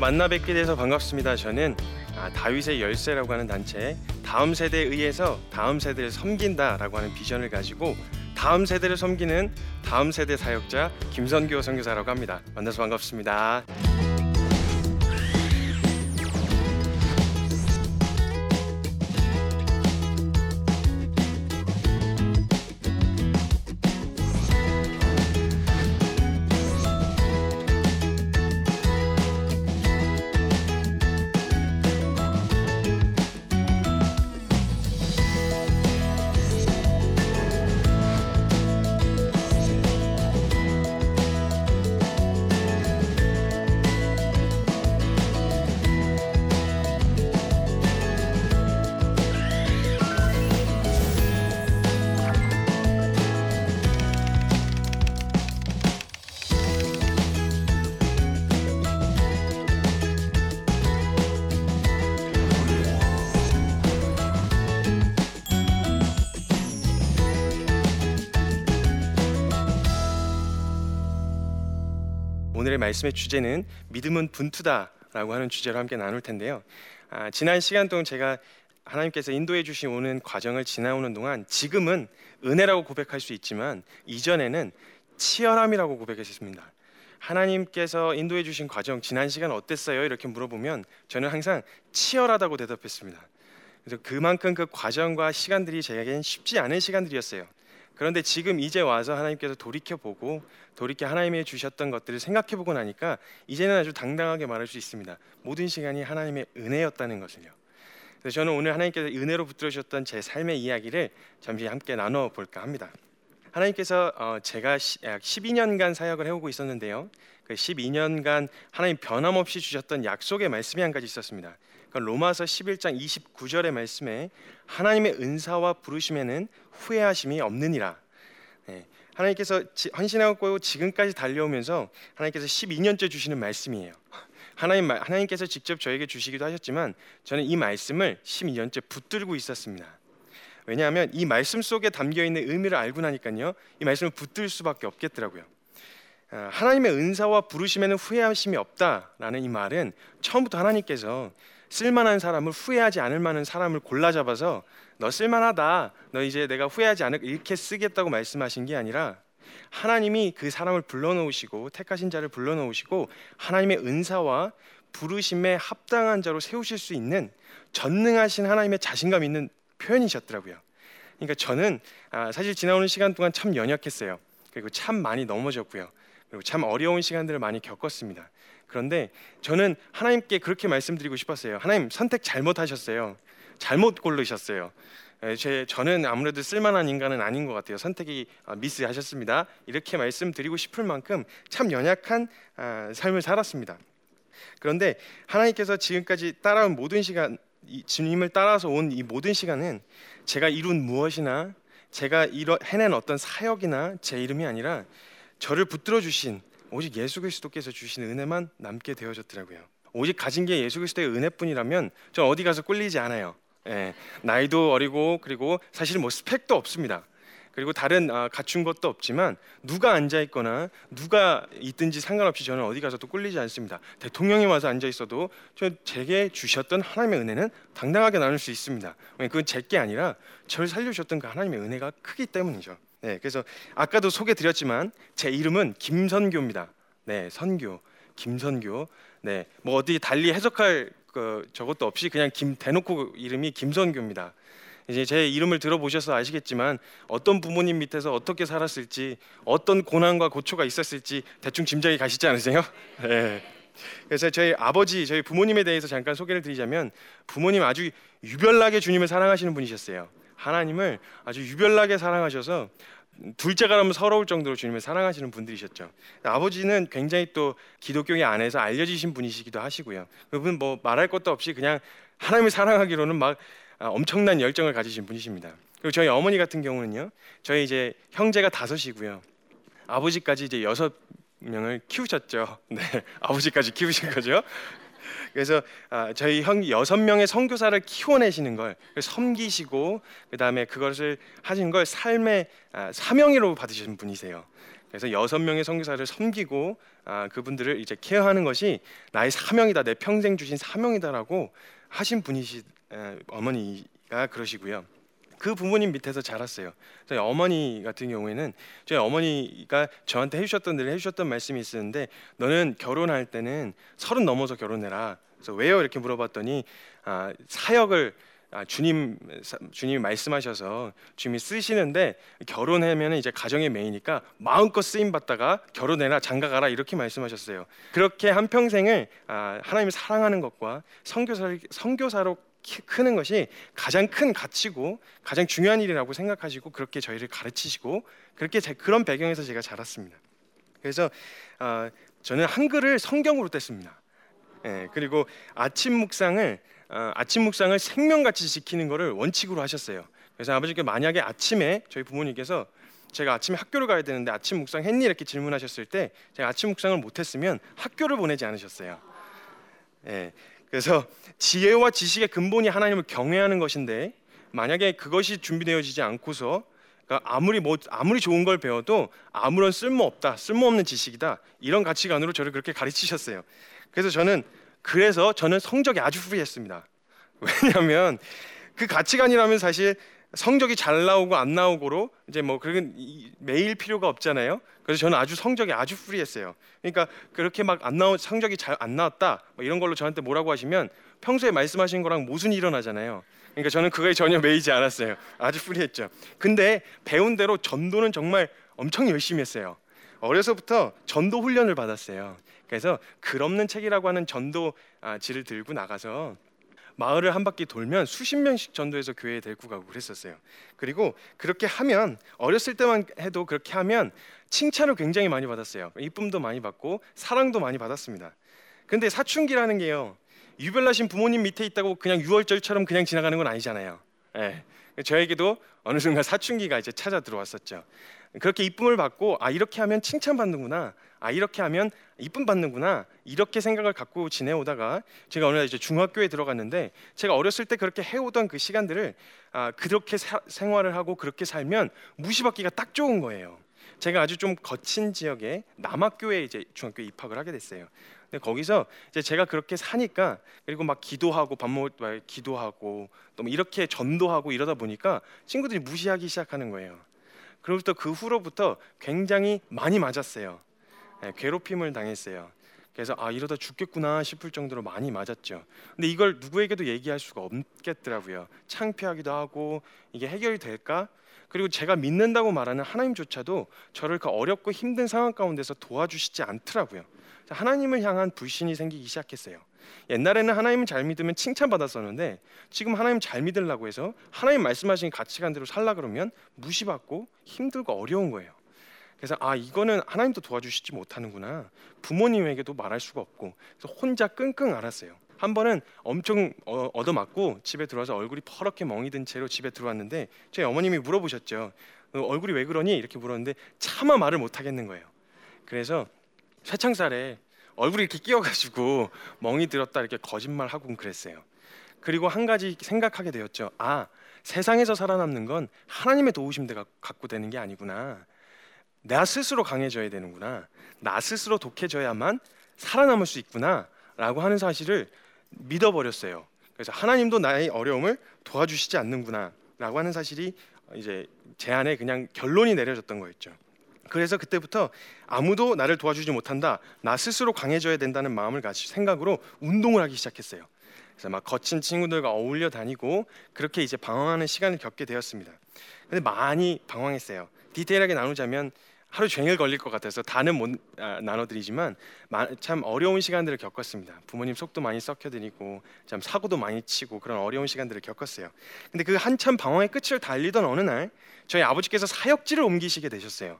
만나 뵙게 돼서 반갑습니다. 저는 아, 다윗의 열쇠라고 하는 단체 다음 세대에 의해서 다음 세대를 섬긴다라고 하는 비전을 가지고 다음 세대를 섬기는 다음 세대 사역자 김선교 선교사라고 합니다. 만나서 반갑습니다. 오늘의 말씀의 주제는 믿음은 분투다라고 하는 주제로 함께 나눌 텐데요. 아, 지난 시간 동안 제가 하나님께서 인도해 주신 오는 과정을 지나오는 동안 지금은 은혜라고 고백할 수 있지만 이전에는 치열함이라고 고백했습니다. 하나님께서 인도해 주신 과정 지난 시간 어땠어요? 이렇게 물어보면 저는 항상 치열하다고 대답했습니다. 그래서 그만큼 그 과정과 시간들이 제게는 쉽지 않은 시간들이었어요. 그런데 지금 이제 와서 하나님께서 돌이켜 보고 돌이켜 하나님이 주셨던 것들을 생각해 보고 나니까 이제는 아주 당당하게 말할 수 있습니다. 모든 시간이 하나님의 은혜였다는 것을요. 그래서 저는 오늘 하나님께서 은혜로 붙들어 주셨던 제 삶의 이야기를 잠시 함께 나눠 볼까 합니다. 하나님께서 어, 제가 약 12년간 사역을 해오고 있었는데요. 그 12년간 하나님 변함없이 주셨던 약속의 말씀이 한 가지 있었습니다. 그 로마서 11장 29절의 말씀에 하나님의 은사와 부르심에는 후회하심이 없느니라. 네, 하나님께서 헌신하고 지금까지 달려오면서 하나님께서 12년째 주시는 말씀이에요. 하나님 하나님께서 직접 저에게 주시기도 하셨지만 저는 이 말씀을 12년째 붙들고 있었습니다. 왜냐하면 이 말씀 속에 담겨 있는 의미를 알고 나니까요. 이 말씀을 붙들 수밖에 없겠더라고요. 아, 하나님의 은사와 부르심에는 후회하심이 없다라는 이 말은 처음부터 하나님께서 쓸만한 사람을 후회하지 않을 만한 사람을 골라 잡아서 너 쓸만하다. 너 이제 내가 후회하지 않을 이렇게 쓰겠다고 말씀하신 게 아니라 하나님이 그 사람을 불러놓으시고 택하신 자를 불러놓으시고 하나님의 은사와 부르심에 합당한 자로 세우실 수 있는 전능하신 하나님의 자신감 있는 표현이셨더라고요. 그러니까 저는 아, 사실 지나오는 시간 동안 참 연약했어요. 그리고 참 많이 넘어졌고요. 그리고 참 어려운 시간들을 많이 겪었습니다. 그런데 저는 하나님께 그렇게 말씀드리고 싶었어요. 하나님 선택 잘못하셨어요. 잘못 고르셨어요. 제 저는 아무래도 쓸만한 인간은 아닌 것 같아요. 선택이 아, 미스하셨습니다. 이렇게 말씀드리고 싶을 만큼 참 연약한 아, 삶을 살았습니다. 그런데 하나님께서 지금까지 따라온 모든 시간, 주님을 따라서 온 이 모든 시간은 제가 이룬 무엇이나 제가 이뤄, 해낸 어떤 사역이나 제 이름이 아니라 저를 붙들어 주신 오직 예수 그리스도께서 주신 은혜만 남게 되어졌더라고요. 오직 가진 게 예수 그리스도의 은혜뿐이라면 전 어디 가서 꿀리지 않아요. 예, 나이도 어리고 그리고 사실 뭐 스펙도 없습니다. 그리고 다른 아, 갖춘 것도 없지만 누가 앉아 있거나 누가 있든지 상관없이 저는 어디 가서도 꿀리지 않습니다. 대통령이 와서 앉아 있어도 저 제게 주셨던 하나님의 은혜는 당당하게 나눌 수 있습니다. 그건 제게 아니라 저를 살려주셨던 그 하나님의 은혜가 크기 때문이죠. 네, 그래서 아까도 소개 드렸지만 제 이름은 김선교입니다. 네, 선교, 김선교. 네, 뭐 어디 달리 해석할 그 저것도 없이 그냥 김 대놓고 이름이 김선교입니다. 이제 제 이름을 들어보셔서 아시겠지만 어떤 부모님 밑에서 어떻게 살았을지 어떤 고난과 고초가 있었을지 대충 짐작이 가시지 않으세요? 네. 그래서 저희 아버지, 저희 부모님에 대해서 잠깐 소개를 드리자면 부모님 아주 유별나게 주님을 사랑하시는 분이셨어요. 하나님을 아주 유별나게 사랑하셔서 둘째가 라면 서러울 정도로 주님을 사랑하시는 분들이셨죠. 아버지는 굉장히 또 기독교계 안에서 알려지신 분이시기도 하시고요. 그분 뭐 말할 것도 없이 그냥 하나님을 사랑하기로는 막 아, 엄청난 열정을 가지신 분이십니다. 그리고 저희 어머니 같은 경우는요, 저희 이제 형제가 다섯이고요, 아버지까지 이제 여섯 명을 키우셨죠. 네, 아버지까지 키우신 거죠. 그래서 아, 저희 형 여섯 명의 선교사를 키워내시는 걸 섬기시고 그 다음에 그것을 하신 걸 삶의 아, 사명으로 받으신 분이세요. 그래서 여섯 명의 선교사를 섬기고 아, 그분들을 이제 케어하는 것이 나의 사명이다, 내 평생 주신 사명이다라고 하신 분이시 에, 어머니가 그러시고요. 그 부모님 밑에서 자랐어요. 저희 어머니 같은 경우에는 저희 어머니가 저한테 해주셨던 늘 해주셨던 말씀이 있었는데 너는 결혼할 때는 서른 넘어서 결혼해라. 그래서 왜요 이렇게 물어봤더니 아, 사역을 아, 주님 주님이 말씀하셔서 주님이 쓰시는데 결혼하면 이제 가정의 메이니까 마음껏 쓰임 받다가 결혼해라 장가가라 이렇게 말씀하셨어요. 그렇게 한 평생을 아, 하나님을 사랑하는 것과 선교사 선교사로 크는 것이 가장 큰 가치고 가장 중요한 일이라고 생각하시고 그렇게 저희를 가르치시고 그렇게 제, 그런 배경에서 제가 자랐습니다. 그래서 어, 저는 한글을 성경으로 뗐습니다. 예, 그리고 아침 묵상을 어, 아침 묵상을 생명같이 지키는 것을 원칙으로 하셨어요. 그래서 아버지께 만약에 아침에 저희 부모님께서 제가 아침에 학교를 가야 되는데 아침 묵상 했니 이렇게 질문하셨을 때 제가 아침 묵상을 못했으면 학교를 보내지 않으셨어요. 예, 그래서 지혜와 지식의 근본이 하나님을 경외하는 것인데 만약에 그것이 준비되어지지 않고서 그러니까 아무리 뭐 아무리 좋은 걸 배워도 아무런 쓸모 없다, 쓸모 없는 지식이다 이런 가치관으로 저를 그렇게 가르치셨어요. 그래서 저는 그래서 저는 성적이 아주 후리했습니다. 왜냐하면 그 가치관이라면 사실 성적이 잘 나오고 안 나오고로 이제 뭐 그런 매일 필요가 없잖아요. 그래서 저는 아주 성적이 아주 프리했어요. 그러니까 그렇게 막 안 나온 성적이 잘 안 나왔다 뭐 이런 걸로 저한테 뭐라고 하시면 평소에 말씀하신 거랑 모순이 일어나잖아요. 그러니까 저는 그거에 전혀 매이지 않았어요. 아주 프리했죠. 근데 배운 대로 전도는 정말 엄청 열심히 했어요. 어려서부터 전도 훈련을 받았어요. 그래서 글 없는 책이라고 하는 전도지를 들고 나가서 마을을 한 바퀴 돌면 수십 명씩 전도해서 교회에 데리고 가고 그랬었어요. 그리고 그렇게 하면 어렸을 때만 해도 그렇게 하면 칭찬을 굉장히 많이 받았어요. 이쁨도 많이 받고 사랑도 많이 받았습니다. 근데 사춘기라는 게요. 유별나신 부모님 밑에 있다고 그냥 유월절처럼 그냥 지나가는 건 아니잖아요. 예. 저에게도 어느 순간 사춘기가 이제 찾아 들어왔었죠. 그렇게 이쁨을 받고 아 이렇게 하면 칭찬받는구나. 아 이렇게 하면 이쁨 받는구나. 이렇게 생각을 갖고 지내오다가 제가 어느 날 이제 중학교에 들어갔는데 제가 어렸을 때 그렇게 해오던 그 시간들을 아 그렇게 사, 생활을 하고 그렇게 살면 무시받기가 딱 좋은 거예요. 제가 아주 좀 거친 지역에 남학교에 이제 중학교 입학을 하게 됐어요. 근데 거기서 이제 제가 그렇게 사니까 그리고 막 기도하고 밥 먹을 때 기도하고 또 뭐 이렇게 전도하고 이러다 보니까 친구들이 무시하기 시작하는 거예요. 그로부터 그 후로부터 굉장히 많이 맞았어요. 네, 괴롭힘을 당했어요. 그래서 아 이러다 죽겠구나 싶을 정도로 많이 맞았죠. 근데 이걸 누구에게도 얘기할 수가 없겠더라고요. 창피하기도 하고 이게 해결이 될까? 그리고 제가 믿는다고 말하는 하나님조차도 저를 그 어렵고 힘든 상황 가운데서 도와주시지 않더라고요. 하나님을 향한 불신이 생기기 시작했어요. 옛날에는 하나님을 잘 믿으면 칭찬받았었는데 지금 하나님 잘 믿으려고 해서 하나님 말씀하신 가치관대로 살라 그러면 무시받고 힘들고 어려운 거예요. 그래서 아 이거는 하나님도 도와주시지 못하는구나. 부모님에게도 말할 수가 없고 그래서 혼자 끙끙 앓았어요. 한 번은 엄청 어, 얻어맞고 집에 들어와서 얼굴이 퍼렇게 멍이 든 채로 집에 들어왔는데 저희 어머님이 물어보셨죠. 얼굴이 왜 그러니 이렇게 물었는데 차마 말을 못 하겠는 거예요. 그래서 쇠창살에 얼굴이 이렇게 끼어가지고 멍이 들었다 이렇게 거짓말하고 그랬어요. 그리고 한 가지 생각하게 되었죠. 아 세상에서 살아남는 건 하나님의 도우심 대 갖고 되는 게 아니구나. 나 스스로 강해져야 되는구나. 나 스스로 독해져야만 살아남을 수 있구나라고 하는 사실을 믿어버렸어요. 그래서 하나님도 나의 어려움을 도와주시지 않는구나라고 하는 사실이 이제 제 안에 그냥 결론이 내려졌던 거였죠. 그래서 그때부터 아무도 나를 도와주지 못한다. 나 스스로 강해져야 된다는 마음을 가지 생각으로 운동을 하기 시작했어요. 그래서 막 거친 친구들과 어울려 다니고 그렇게 이제 방황하는 시간을 겪게 되었습니다. 근데 많이 방황했어요. 디테일하게 나누자면 하루 종일 걸릴 것 같아서 다는 못 아, 나눠드리지만 참 어려운 시간들을 겪었습니다. 부모님 속도 많이 썩혀드리고 참 사고도 많이 치고 그런 어려운 시간들을 겪었어요. 근데 그 한참 방황의 끝을 달리던 어느 날 저희 아버지께서 사역지를 옮기시게 되셨어요.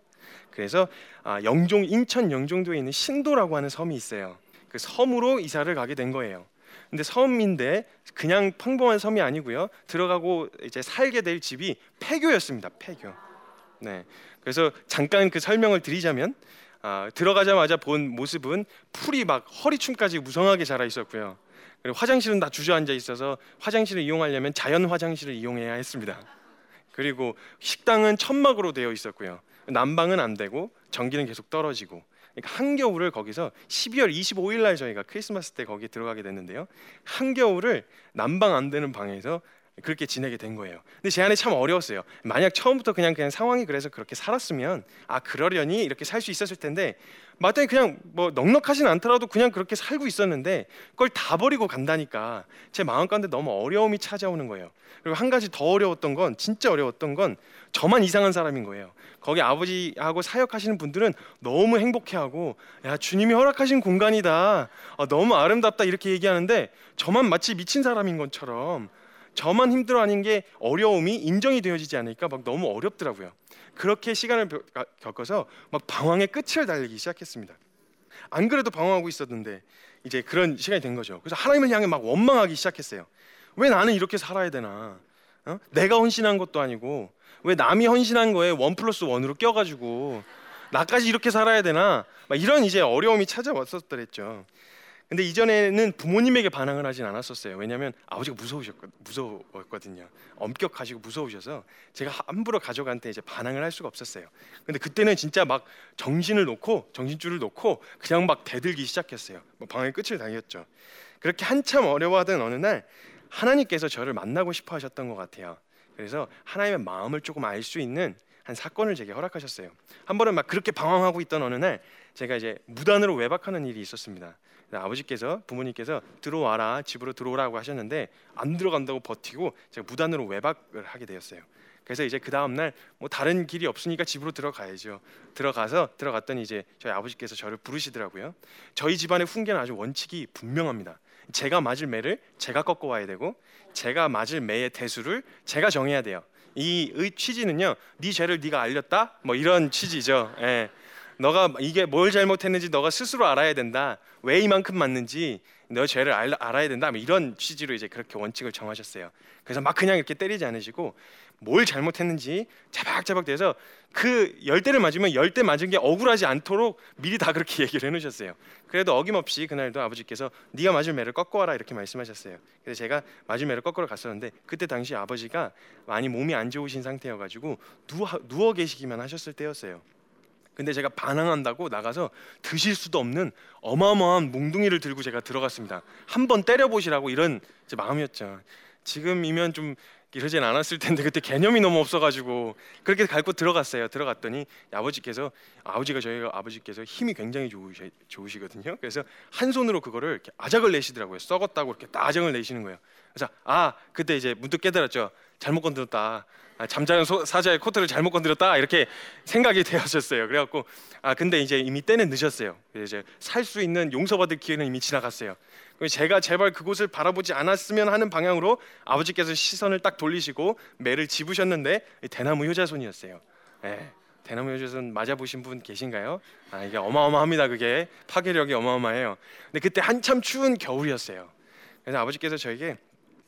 그래서 아, 영종 인천 영종도에 있는 신도라고 하는 섬이 있어요. 그 섬으로 이사를 가게 된 거예요. 근데 섬인데 그냥 평범한 섬이 아니고요. 들어가고 이제 살게 될 집이 폐교였습니다. 폐교. 네. 그래서 잠깐 그 설명을 드리자면 아, 들어가자마자 본 모습은 풀이 막 허리춤까지 무성하게 자라 있었고요. 그리고 화장실은 다 주저앉아 있어서 화장실을 이용하려면 자연 화장실을 이용해야 했습니다. 그리고 식당은 천막으로 되어 있었고요. 난방은 안 되고 전기는 계속 떨어지고 그러니까 한겨울을 거기서 12월 25일 날 저희가 크리스마스 때 거기 들어가게 됐는데요. 한겨울을 난방 안 되는 방에서 그렇게 지내게 된 거예요. 근데 제 안에 참 어려웠어요. 만약 처음부터 그냥 그냥 상황이 그래서 그렇게 살았으면 아 그러려니 이렇게 살 수 있었을 텐데 마땅히 그냥 뭐 넉넉하진 않더라도 그냥 그렇게 살고 있었는데 그걸 다 버리고 간다니까 제 마음 가운데 너무 어려움이 찾아오는 거예요. 그리고 한 가지 더 어려웠던 건 진짜 어려웠던 건 저만 이상한 사람인 거예요. 거기 아버지하고 사역하시는 분들은 너무 행복해하고 야 주님이 허락하신 공간이다. 아, 너무 아름답다 이렇게 얘기하는데 저만 마치 미친 사람인 것처럼 저만 힘들어 하는 게 어려움이 인정이 되어지지 않으니까 막 너무 어렵더라고요. 그렇게 시간을 겪어서 막 방황의 끝을 달리기 시작했습니다. 안 그래도 방황하고 있었는데 이제 그런 시간이 된 거죠. 그래서 하나님을 향해 막 원망하기 시작했어요. 왜 나는 이렇게 살아야 되나? 어? 내가 헌신한 것도 아니고 왜 남이 헌신한 거에 원 플러스 원으로 껴가지고 나까지 이렇게 살아야 되나? 막 이런 이제 어려움이 찾아왔었더랬죠. 근데 이전에는 부모님에게 반항을 하진 않았었어요. 왜냐하면 아버지가 무서우셨거 무서웠거든요. 엄격하시고 무서우셔서 제가 함부로 가족한테 이제 반항을 할 수가 없었어요. 근데 그때는 진짜 막 정신을 놓고 정신줄을 놓고 그냥 막 대들기 시작했어요. 뭐 방의 끝을 당겼죠. 그렇게 한참 어려워하던 어느 날 하나님께서 저를 만나고 싶어 하셨던 것 같아요. 그래서 하나님의 마음을 조금 알 수 있는 한 사건을 제게 허락하셨어요. 한 번은 막 그렇게 방황하고 있던 어느 날 제가 이제 무단으로 외박하는 일이 있었습니다. 아버지께서 부모님께서 들어와라 집으로 들어오라고 하셨는데 안 들어간다고 버티고 제가 무단으로 외박을 하게 되었어요. 그래서 이제 그 다음 날 뭐 다른 길이 없으니까 집으로 들어가야죠. 들어가서 들어갔더니 이제 저희 아버지께서 저를 부르시더라고요. 저희 집안의 훈계는 아주 원칙이 분명합니다. 제가 맞을 매를 제가 꺾어 와야 되고 제가 맞을 매의 대수를 제가 정해야 돼요. 이의 취지는요. 네 죄를 네가 알렸다. 뭐 이런 취지죠. 예. 너가 이게 뭘 잘못했는지 너가 스스로 알아야 된다. 왜 이만큼 맞는지 너 죄를 알, 아야 된다. 뭐 이런 취지로 이제 그렇게 원칙을 정하셨어요. 그래서 막 그냥 이렇게 때리지 않으시고 뭘 잘못했는지 자박자박 돼서 그 열대를 맞으면 열대 맞은 게 억울하지 않도록 미리 다 그렇게 얘기를 해놓으셨어요. 그래도 어김없이 그날도 아버지께서 네가 맞을 매를 꺾어와라 이렇게 말씀하셨어요. 그래서 제가 맞을 매를 꺾으러 갔었는데 그때 당시 아버지가 많이 몸이 안 좋으신 상태여가지고 누워, 누워 계시기만 하셨을 때였어요. 근데 제가 반항한다고 나가서 드실 수도 없는 어마어마한 몽둥이를 들고 제가 들어갔습니다. 한번 때려 보시라고 이런 마음이었죠. 지금이면 좀 이러진 않았을 텐데 그때 개념이 너무 없어가지고 그렇게 갈고 들어갔어요. 들어갔더니 아버지께서 아버지가 저희가 아버지께서 힘이 굉장히 좋으시, 좋으시거든요. 그래서 한 손으로 그거를 이렇게 아작을 내시더라고요. 썩었다고 이렇게 아작을 내시는 거예요. 그래서 아 그때 이제 문득 깨달았죠. 잘못 건드렸다. 아, 잠자는 소, 사자의 코트를 잘못 건드렸다 이렇게 생각이 되었었어요. 그래갖고 아 근데 이제 이미 때는 늦었어요. 이제 살 수 있는 용서받을 기회는 이미 지나갔어요. 제가 제발 그곳을 바라보지 않았으면 하는 방향으로 아버지께서 시선을 딱 돌리시고 매를 집으셨는데 대나무 효자손이었어요. 네, 대나무 효자손 맞아 보신 분 계신가요? 아 이게 어마어마합니다. 그게 파괴력이 어마어마해요. 근데 그때 한참 추운 겨울이었어요. 그래서 아버지께서 저에게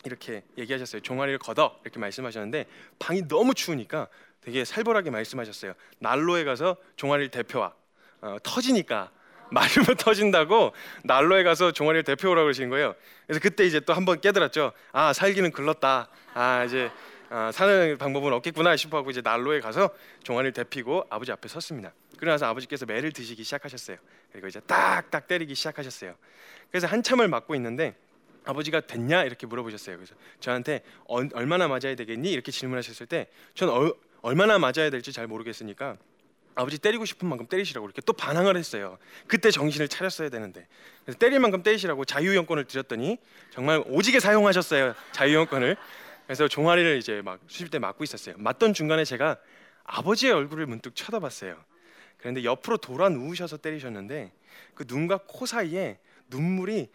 이렇게 얘기하셨어요. 종아리를 걷어 이렇게 말씀하셨는데 방이 너무 추우니까 되게 살벌하게 말씀하셨어요. 난로에 가서 종아리를 대표와 어, 터지니까 마르면 터진다고 난로에 가서 종아리를 대표오라고 그러신 거예요. 그래서 그때 이제 또 한 번 깨달았죠. 아 살기는 글렀다. 아 이제 아, 사는 방법은 없겠구나 싶어하고 이제 난로에 가서 종아리를 대피고 아버지 앞에 섰습니다. 그러나서 아버지께서 매를 드시기 시작하셨어요. 그리고 이제 딱딱 때리기 시작하셨어요. 그래서 한참을 맞고 있는데 아버지가 됐냐 이렇게 물어보셨어요. 그래서 저한테 어, 얼마나 맞아야 되겠니 이렇게 질문하셨을 때 저는 어, 얼마나 맞아야 될지 잘 모르겠으니까 아버지 때리고 싶은 만큼 때리시라고 이렇게 또 반항을 했어요. 그때 정신을 차렸어야 되는데 그래서 때릴 만큼 때리시라고 자유형권을 드렸더니 정말 오지게 사용하셨어요 자유형권을. 그래서 종아리를 이제 막 수십 대 맞고 있었어요. 맞던 중간에 제가 아버지의 얼굴을 문득 쳐다봤어요. 그런데 옆으로 돌아 누우셔서 때리셨는데 그 눈과 코 사이에 눈물이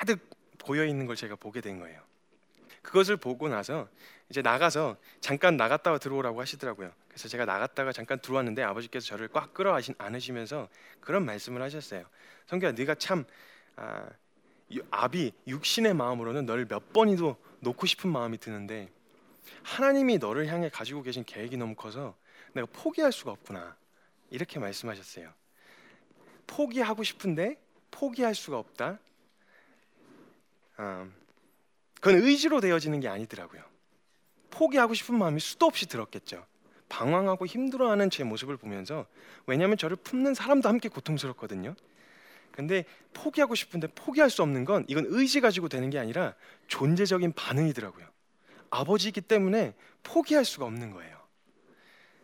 가득 고여 있는 걸 제가 보게 된 거예요. 그것을 보고 나서 이제 나가서 잠깐 나갔다가 들어오라고 하시더라고요. 그래서 제가 나갔다가 잠깐 들어왔는데 아버지께서 저를 꽉 끌어 안으시면서 그런 말씀을 하셨어요. 성규야, 네가 참 아, 아비 육신의 마음으로는 너를 몇 번이도 놓고 싶은 마음이 드는데 하나님이 너를 향해 가지고 계신 계획이 너무 커서 내가 포기할 수가 없구나 이렇게 말씀하셨어요. 포기하고 싶은데 포기할 수가 없다. 음, 그건 의지로 되어지는 게 아니더라고요. 포기하고 싶은 마음이 수도 없이 들었겠죠. 방황하고 힘들어하는 제 모습을 보면서 왜냐하면 저를 품는 사람도 함께 고통스럽거든요. 근데 포기하고 싶은데 포기할 수 없는 건 이건 의지 가지고 되는 게 아니라 존재적인 반응이더라고요. 아버지이기 때문에 포기할 수가 없는 거예요.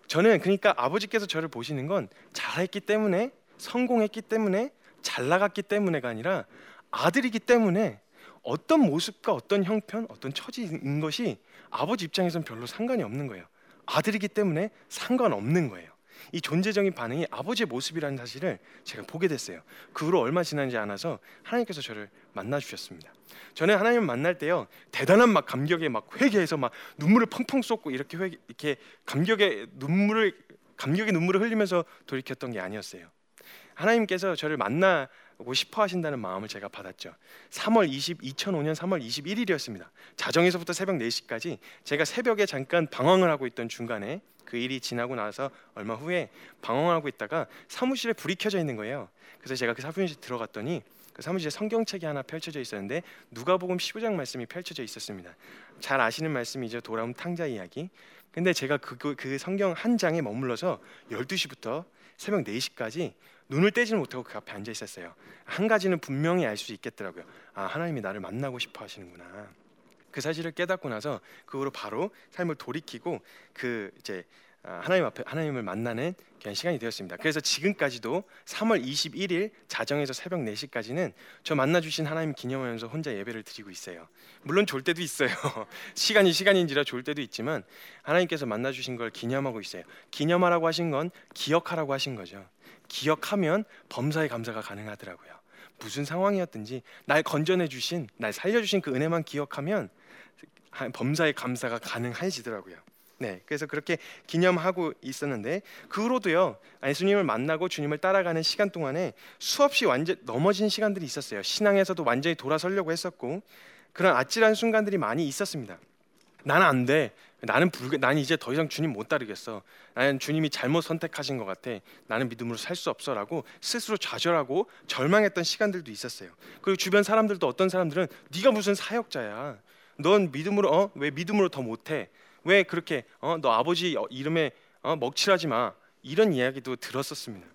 저는 그러니까 아버지께서 저를 보시는 건 잘했기 때문에 성공했기 때문에 잘 나갔기 때문에가 아니라 아들이기 때문에 어떤 모습과 어떤 형편, 어떤 처지인 것이 아버지 입장에선 별로 상관이 없는 거예요. 아들이기 때문에 상관없는 거예요. 이 존재적인 반응이 아버지의 모습이라는 사실을 제가 보게 됐어요. 그 후로 얼마 지나지 않아서 하나님께서 저를 만나 주셨습니다. 저는 하나님을 만날 때요 대단한 막 감격에 막 회개해서 막 눈물을 펑펑 쏟고 이렇게 회개, 이렇게 감격의 눈물을 감격의 눈물을 흘리면서 돌이켰던 게 아니었어요. 하나님께서 저를 만나 고 싶어 하신다는 마음을 제가 받았죠. 3월 20 2005년 3월 21일이었습니다. 자정에서부터 새벽 4시까지 제가 새벽에 잠깐 방황을 하고 있던 중간에 그 일이 지나고 나서 얼마 후에 방황하고 있다가 사무실에 불이 켜져 있는 거예요. 그래서 제가 그 사무실 들어갔더니 그 사무실에 성경책이 하나 펼쳐져 있었는데 누가복음 15장 말씀이 펼쳐져 있었습니다. 잘 아시는 말씀이죠. 돌아온 탕자 이야기. 근데 제가 그, 그, 그 성경 한 장에 머물러서 12시부터 새벽 4시까지 눈을 떼지 못하고 그 앞에 앉아 있었어요. 한 가지는 분명히 알 수 있겠더라고요. 아 하나님이 나를 만나고 싶어 하시는구나. 그 사실을 깨닫고 나서 그 후로 바로 삶을 돌이키고 그 이제 아, 하나님 앞에 하나님을 만나는 그런 시간이 되었습니다. 그래서 지금까지도 3월 21일 자정에서 새벽 4시까지는 저 만나 주신 하나님 기념하면서 혼자 예배를 드리고 있어요. 물론 졸 때도 있어요. 시간이 시간인지라 졸 때도 있지만 하나님께서 만나 주신 걸 기념하고 있어요. 기념하라고 하신 건 기억하라고 하신 거죠. 기억하면 범사의 감사가 가능하더라고요. 무슨 상황이었든지 날 건져내 주신, 날 살려 주신 그 은혜만 기억하면 범사의 감사가 가능해지더라고요. 네, 그래서 그렇게 기념하고 있었는데 그 후로도요 예수님을 만나고 주님을 따라가는 시간 동안에 수없이 완전 넘어진 시간들이 있었어요. 신앙에서도 완전히 돌아서려고 했었고 그런 아찔한 순간들이 많이 있었습니다. 나는 안 돼. 나는 불 나는 이제 더 이상 주님 못 따르겠어. 나는 주님이 잘못 선택하신 것 같아. 나는 믿음으로 살 수 없어라고 스스로 좌절하고 절망했던 시간들도 있었어요. 그리고 주변 사람들도 어떤 사람들은 네가 무슨 사역자야. 넌 믿음으로 어? 왜 믿음으로 더 못해? 왜 그렇게 어, 너 아버지 이름에 어, 먹칠하지 마 이런 이야기도 들었었습니다.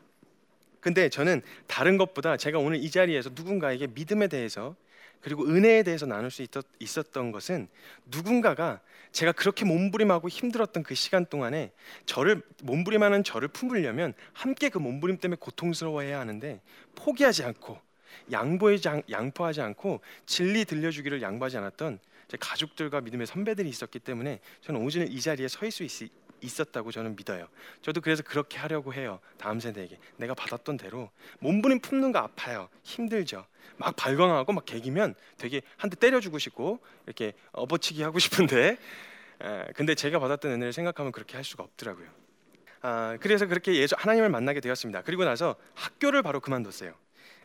근데 저는 다른 것보다 제가 오늘 이 자리에서 누군가에게 믿음에 대해서 그리고 은혜에 대해서 나눌 수 있었, 던 것은 누군가가 제가 그렇게 몸부림하고 힘들었던 그 시간 동안에 저를 몸부림하는 저를 품으려면 함께 그 몸부림 때문에 고통스러워해야 하는데 포기하지 않고 양보하지, 양보하지 않고 진리 들려주기를 양보하지 않았던 제 가족들과 믿음의 선배들이 있었기 때문에 저는 오늘 이 자리에 서 있을 수 있, 었다고 저는 믿어요. 저도 그래서 그렇게 하려고 해요. 다음 세대에게 내가 받았던 대로 몸부림 품는 거 아파요. 힘들죠. 막 발광하고 막 개기면 되게 한 대 때려주고 싶고 이렇게 업어치기 하고 싶은데 에, 근데 제가 받았던 은혜를 생각하면 그렇게 할 수가 없더라고요. 아, 그래서 그렇게 예수 하나님을 만나게 되었습니다. 그리고 나서 학교를 바로 그만뒀어요.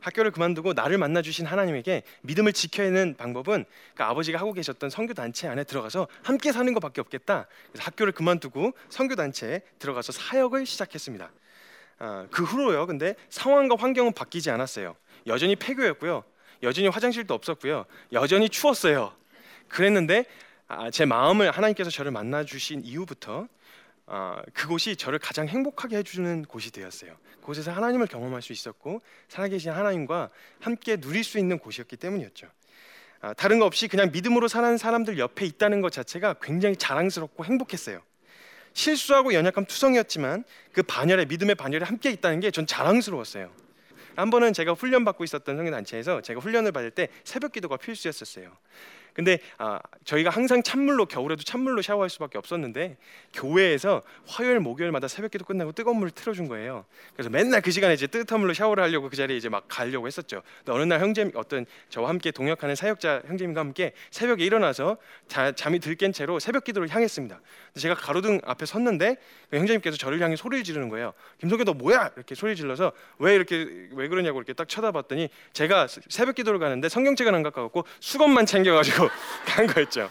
학교를 그만두고 나를 만나 주신 하나님에게 믿음을 지켜야 하는 방법은 그 아버지가 하고 계셨던 선교 단체 안에 들어가서 함께 사는 것밖에 없겠다. 그래서 학교를 그만두고 선교 단체에 들어가서 사역을 시작했습니다. 아, 그 후로요. 근데 상황과 환경은 바뀌지 않았어요. 여전히 폐교였고요. 여전히 화장실도 없었고요. 여전히 추웠어요. 그랬는데 아, 제 마음을 하나님께서 저를 만나 주신 이후부터 어, 그곳이 저를 가장 행복하게 해주는 곳이 되었어요. 그곳에서 하나님을 경험할 수 있었고 살아계신 하나님과 함께 누릴 수 있는 곳이었기 때문이었죠. 아, 다른 거 없이 그냥 믿음으로 사는 사람들 옆에 있다는 것 자체가 굉장히 자랑스럽고 행복했어요. 실수하고 연약함 투성이었지만 그 반열에 믿음의 반열에 함께 있다는 게 전 자랑스러웠어요. 한 번은 제가 훈련 받고 있었던 성교 단체에서 제가 훈련을 받을 때 새벽 기도가 필수였었어요. 근데 아, 저희가 항상 찬물로 겨울에도 찬물로 샤워할 수밖에 없었는데 교회에서 화요일 목요일마다 새벽기도 끝나고 뜨거운 물을 틀어준 거예요. 그래서 맨날 그 시간에 이제 뜨뜻한 물로 샤워를 하려고 그 자리에 이제 막 가려고 했었죠. 근데 어느 날 형제 어떤 저와 함께 동역하는 사역자 형제님과 함께 새벽에 일어나서 자, 잠이 들깬 채로 새벽기도를 향했습니다. 제가 가로등 앞에 섰는데 그 형제님께서 저를 향해 소리를 지르는 거예요. 김성규 너 뭐야? 이렇게 소리 질러서 왜 이렇게 왜 그러냐고 이렇게 딱 쳐다봤더니 제가 새벽기도를 가는데 성경책은 안 갖고 갔고 수건만 챙겨가지고 가지고 간 거였죠.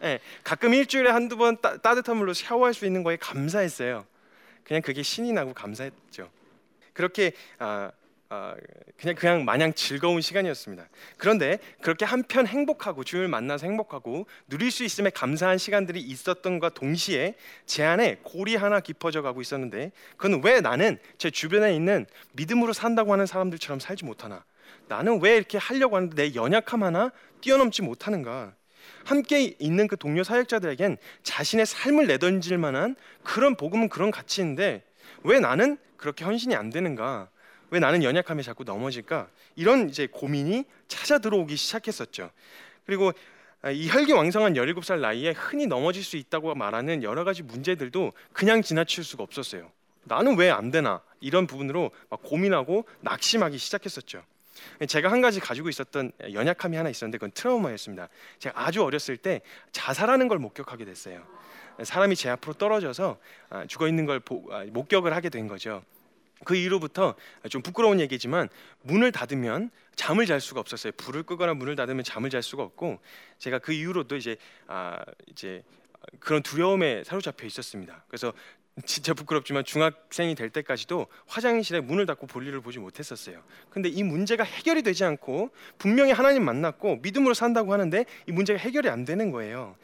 네, 가끔 일주일에 한두 번 따, 뜻한 물로 샤워할 수 있는 거에 감사했어요. 그냥 그게 신이 나고 감사했죠. 그렇게 아, 어, 그냥 그냥 마냥 즐거운 시간이었습니다. 그런데 그렇게 한편 행복하고 주님을 만나서 행복하고 누릴 수 있음에 감사한 시간들이 있었던과 동시에 제 안에 골이 하나 깊어져 가고 있었는데 그건 왜 나는 제 주변에 있는 믿음으로 산다고 하는 사람들처럼 살지 못하나? 나는 왜 이렇게 하려고 하는데 내 연약함 하나 뛰어넘지 못하는가? 함께 있는 그 동료 사역자들에겐 자신의 삶을 내던질 만한 그런 복음은 그런 가치인데 왜 나는 그렇게 헌신이 안 되는가? 왜 나는 연약함에 자꾸 넘어질까? 이런 이제 고민이 찾아 들어오기 시작했었죠. 그리고 아, 이 혈기왕성한 17살 나이에 흔히 넘어질 수 있다고 말하는 여러 가지 문제들도 그냥 지나칠 수가 없었어요. 나는 왜 안 되나? 이런 부분으로 막 고민하고 낙심하기 시작했었죠. 제가 한 가지 가지고 있었던 연약함이 하나 있었는데 그건 트라우마였습니다. 제가 아주 어렸을 때 자살하는 걸 목격하게 됐어요. 사람이 제 앞으로 떨어져서 아, 죽어 있는 걸 아, 목격을 하게 된 거죠. 그 이후로부터 좀 부끄러운 얘기지만 문을 닫으면 잠을 잘 수가 없었어요. 불을 끄거나 문을 닫으면 잠을 잘 수가 없고 제가 그 이후로도 이제 아 이제 그런 두려움에 사로잡혀 있었습니다. 그래서 진짜 부끄럽지만 중학생이 될 때까지도 화장실에 문을 닫고 볼일을 보지 못했었어요. 근데 이 문제가 해결이 되지 않고 분명히 하나님 만났고 믿음으로 산다고 하는데 이 문제가 해결이 안 되는 거예요.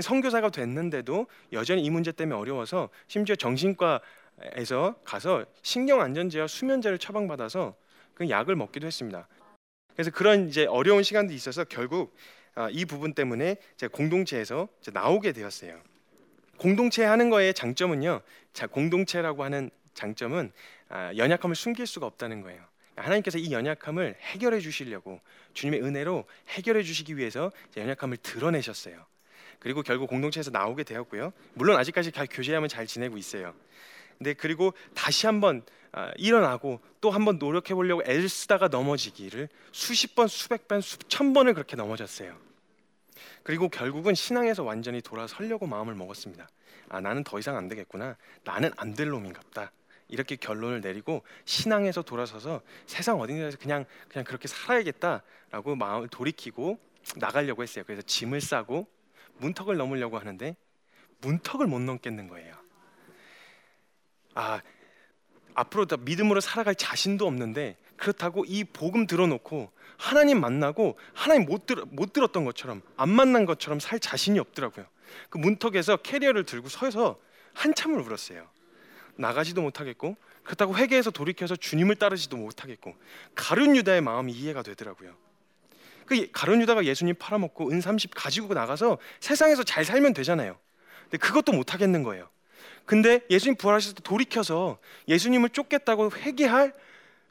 선교사가 됐는데도 여전히 이 문제 때문에 어려워서 심지어 정신과에서 가서 신경 안전제와 수면제를 처방받아서 그 약을 먹기도 했습니다. 그래서 그런 이제 어려운 시간도 있어서 결국 아, 이 부분 때문에 제 공동체에서 나오게 되었어요. 공동체 하는 거의 장점은요. 자, 공동체라고 하는 장점은 아, 연약함을 숨길 수가 없다는 거예요. 하나님께서 이 연약함을 해결해 주시려고 주님의 은혜로 해결해 주시기 위해서 연약함을 드러내셨어요. 그리고 결국 공동체에서 나오게 되었고요. 물론 아직까지 교제하면 잘 지내고 있어요. 근데 그리고 다시 한번 아, 일어나고 또 한번 노력해 보려고 애를 쓰다가 넘어지기를 수십 번, 수백 번, 수천 번을 그렇게 넘어졌어요. 그리고 결국은 신앙에서 완전히 돌아서려고 마음을 먹었습니다. 아 나는 더 이상 안 되겠구나. 나는 안 될 놈인갑다. 이렇게 결론을 내리고 신앙에서 돌아서서 세상 어딘가에서 그냥 그냥 그렇게 살아야겠다라고 마음을 돌이키고 나가려고 했어요. 그래서 짐을 싸고 문턱을 넘으려고 하는데 문턱을 못 넘겠는 거예요. 아 앞으로 더 믿음으로 살아갈 자신도 없는데 그렇다고 이 복음 들어놓고 하나님 만나고 하나님 못, 들, 못 들었던 것처럼 안 만난 것처럼 살 자신이 없더라고요. 그 문턱에서 캐리어를 들고 서서 한참을 울었어요. 나가지도 못하겠고 그렇다고 회개해서 돌이켜서 주님을 따르지도 못하겠고 가룟 유다의 마음이 이해가 되더라고요. 그 가룟 유다가 예수님 팔아먹고 은 30 가지고 나가서 세상에서 잘 살면 되잖아요. 근데 그것도 못 하겠는 거예요. 근데 예수님 부활하실 때 돌이켜서 예수님을 쫓겠다고 회개할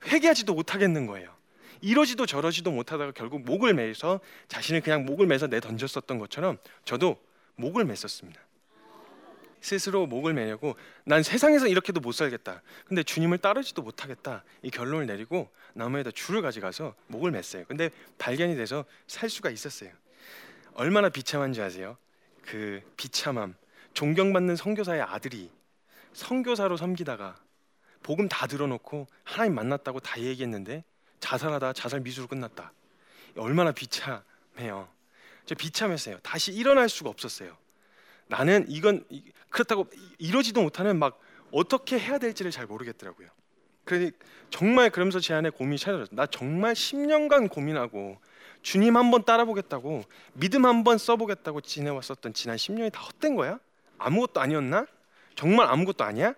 회개하지도 못하겠는 거예요. 이러지도 저러지도 못하다가 결국 목을 매서 자신을 그냥 목을 매서 내 던졌었던 것처럼 저도 목을 맸었습니다. 스스로 목을 매려고 난 세상에서 이렇게도 못 살겠다. 근데 주님을 따르지도 못하겠다. 이 결론을 내리고 나무에다 줄을 가져가서 목을 맸어요. 근데 발견이 돼서 살 수가 있었어요. 얼마나 비참한지 아세요? 그 비참함. 존경받는 선교사의 아들이 선교사로 섬기다가 복음 다 들어놓고 하나님 만났다고 다 얘기했는데 자살하다 자살 미수로 끝났다. 얼마나 비참해요. 저 비참했어요. 다시 일어날 수가 없었어요. 나는 이건 그렇다고 이러지도 못하는 막 어떻게 해야 될지를 잘 모르겠더라고요. 그러니 정말 그러면서 제 안에 고민이 찾아졌어요. 나 정말 10년간 고민하고 주님 한번 따라보겠다고 믿음 한번 써보겠다고 지내왔었던 지난 10년이 다 헛된 거야? 아무것도 아니었나? 정말 아무것도 아니야?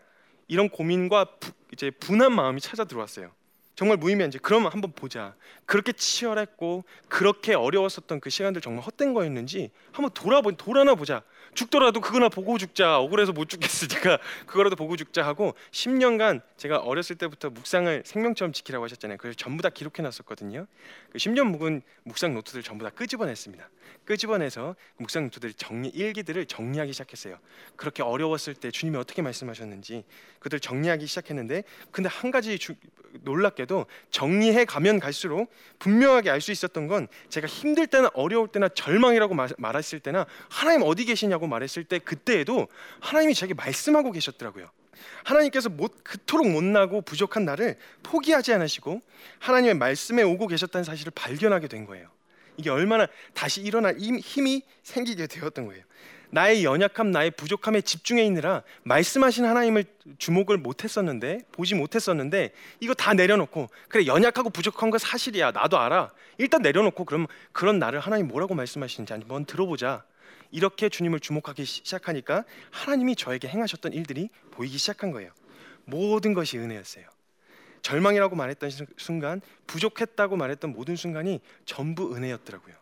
이런 고민과 부, 이제 분한 마음이 찾아 들어왔어요. 정말 무의미한지 그러면 한번 보자. 그렇게 치열했고 그렇게 어려웠었던 그 시간들 정말 헛된 거였는지 한번 돌아보 돌아나 보자. 죽더라도 그거나 보고 죽자. 억울해서 못 죽겠으니까 그거라도 보고 죽자 하고 10년간 제가 어렸을 때부터 묵상을 생명처럼 지키라고 하셨잖아요. 그래서 전부 다 기록해 놨었거든요. 그 10년 묵은 묵상 노트들 전부 다 끄집어냈습니다. 끄집어내서 묵상 노트들 정리 일기들을 정리하기 시작했어요. 그렇게 어려웠을 때 주님이 어떻게 말씀하셨는지 그들 정리하기 시작했는데 근데 한 가지 주, 놀랍게도 정리해 가면 갈수록 분명하게 알 수 있었던 건 제가 힘들 때나 어려울 때나 절망이라고 말했을 때나 하나님 어디 계시냐고 말했을 때 그때에도 하나님이 저에게 말씀하고 계셨더라고요. 하나님께서 못 그토록 못나고 부족한 나를 포기하지 않으시고 하나님의 말씀에 오고 계셨다는 사실을 발견하게 된 거예요. 이게 얼마나 다시 일어날 힘이 생기게 되었던 거예요. 나의 연약함, 나의 부족함에 집중해 있느라 말씀하신 하나님을 주목을 못 했었는데 보지 못했었는데 이거 다 내려놓고 그래 연약하고 부족한 거 사실이야 나도 알아 일단 내려놓고 그럼 그런 나를 하나님 뭐라고 말씀하시는지 한번 들어보자 이렇게 주님을 주목하기 시작하니까 하나님이 저에게 행하셨던 일들이 보이기 시작한 거예요 모든 것이 은혜였어요 절망이라고 말했던 순간 부족했다고 말했던 모든 순간이 전부 은혜였더라고요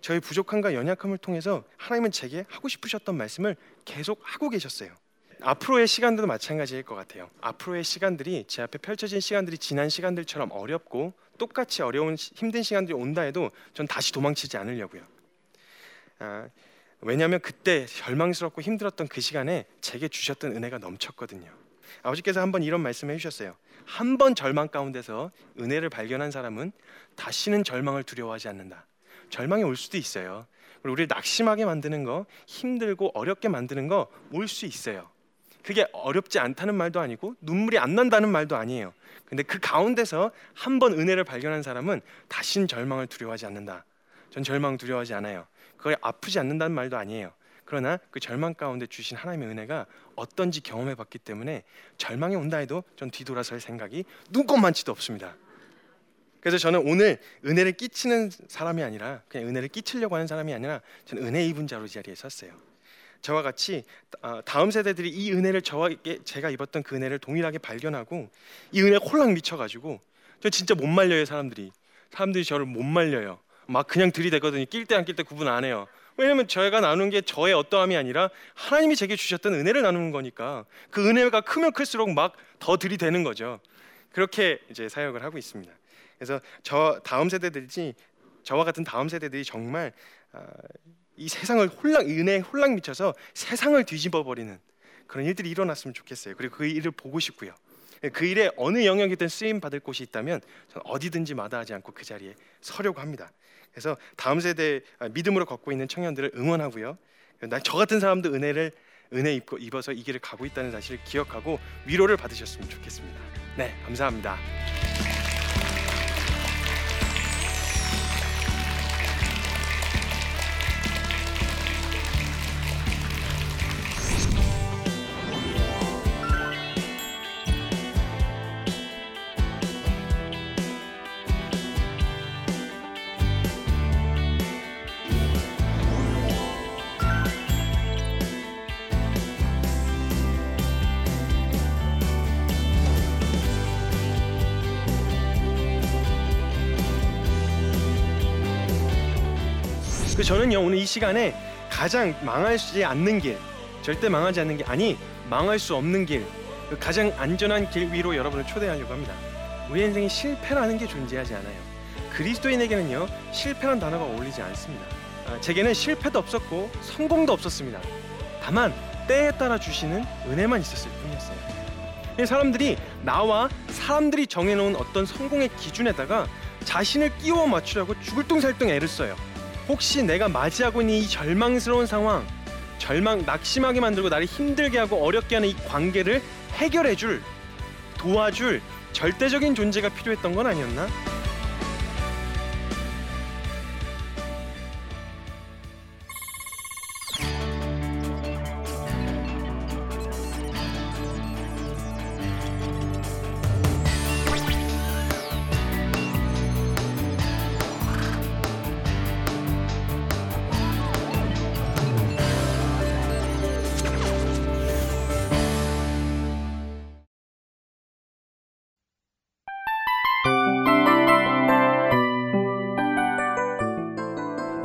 저의 부족함과 연약함을 통해서 하나님은 제게 하고 싶으셨던 말씀을 계속 하고 계셨어요. 앞으로의 시간들도 마찬가지일 것 같아요. 앞으로의 시간들이 제 앞에 펼쳐진 시간들이 지난 시간들처럼 어렵고 똑같이 어려운 힘든 시간들이 온다 해도 전 다시 도망치지 않으려고요. 아, 왜냐하면 그때 절망스럽고 힘들었던 그 시간에 제게 주셨던 은혜가 넘쳤거든요. 아버지께서 한번 이런 말씀을 해주셨어요. 한 번 절망 가운데서 은혜를 발견한 사람은 다시는 절망을 두려워하지 않는다. 절망이 올 수도 있어요. 우리를 낙심하게 만드는 거, 힘들고 어렵게 만드는 거 올 수 있어요. 그게 어렵지 않다는 말도 아니고 눈물이 안 난다는 말도 아니에요. 근데 그 가운데서 한 번 은혜를 발견한 사람은 다신 절망을 두려워하지 않는다. 전 절망 두려워하지 않아요. 그걸 아프지 않는다는 말도 아니에요. 그러나 그 절망 가운데 주신 하나님의 은혜가 어떤지 경험해 봤기 때문에 절망이 온다 해도 전 뒤돌아설 생각이 눈꼽만치도 없습니다. 그래서 저는 오늘 은혜를 끼치는 사람이 아니라 그냥 은혜를 끼치려고 하는 사람이 아니라 저는 은혜 입은 자로 자리에 섰어요. 저와 같이 어, 다음 세대들이 이 은혜를 저와 제가 입었던 그 은혜를 동일하게 발견하고 이 은혜 홀랑 미쳐가지고 저 진짜 못 말려요 사람들이 사람들이 저를 못 말려요 막 그냥 들이대거든요 낄 때 안 낄 때 구분 안 해요 왜냐면 저희가 나누는 게 저의 어떠함이 아니라 하나님이 제게 주셨던 은혜를 나누는 거니까 그 은혜가 크면 클수록 막 더 들이대는 거죠 그렇게 이제 사역을 하고 있습니다 그래서 저 다음 세대들이 저와 같은 다음 세대들이 정말 아, 이 세상을 홀랑 은혜에 홀랑 미쳐서 세상을 뒤집어 버리는 그런 일들이 일어났으면 좋겠어요. 그리고 그 일을 보고 싶고요. 그 일에 어느 영역이든 쓰임 받을 곳이 있다면 저는 어디든지 마다하지 않고 그 자리에 서려고 합니다. 그래서 다음 세대 아, 믿음으로 걷고 있는 청년들을 응원하고요. 저 같은 사람도 은혜를 은혜 입고 입어서 이 길을 가고 있다는 사실을 기억하고 위로를 받으셨으면 좋겠습니다. 네, 감사합니다. 저는요 오늘 이 시간에 가장 망하지 않는 길, 절대 망하지 않는 게 아니 망할 수 없는 길, 그 가장 안전한 길 위로 여러분을 초대하려고 합니다. 우리 인생에 실패라는 게 존재하지 않아요. 그리스도인에게는요 실패란 단어가 어울리지 않습니다. 아, 제게는 실패도 없었고 성공도 없었습니다. 다만 때에 따라 주시는 은혜만 있었을 뿐이었어요. 사람들이 나와 사람들이 정해놓은 어떤 성공의 기준에다가 자신을 끼워 맞추려고 죽을 똥살똥 애를 써요. 혹시 내가 맞이하고 있는 이 절망스러운 상황, 절망, 낙심하게 만들고 나를 힘들게 하고 어렵게 하는 이 관계를 해결해줄, 도와줄 절대적인 존재가 필요했던 건 아니었나?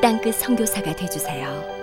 땅끝 선교사가 되주세요.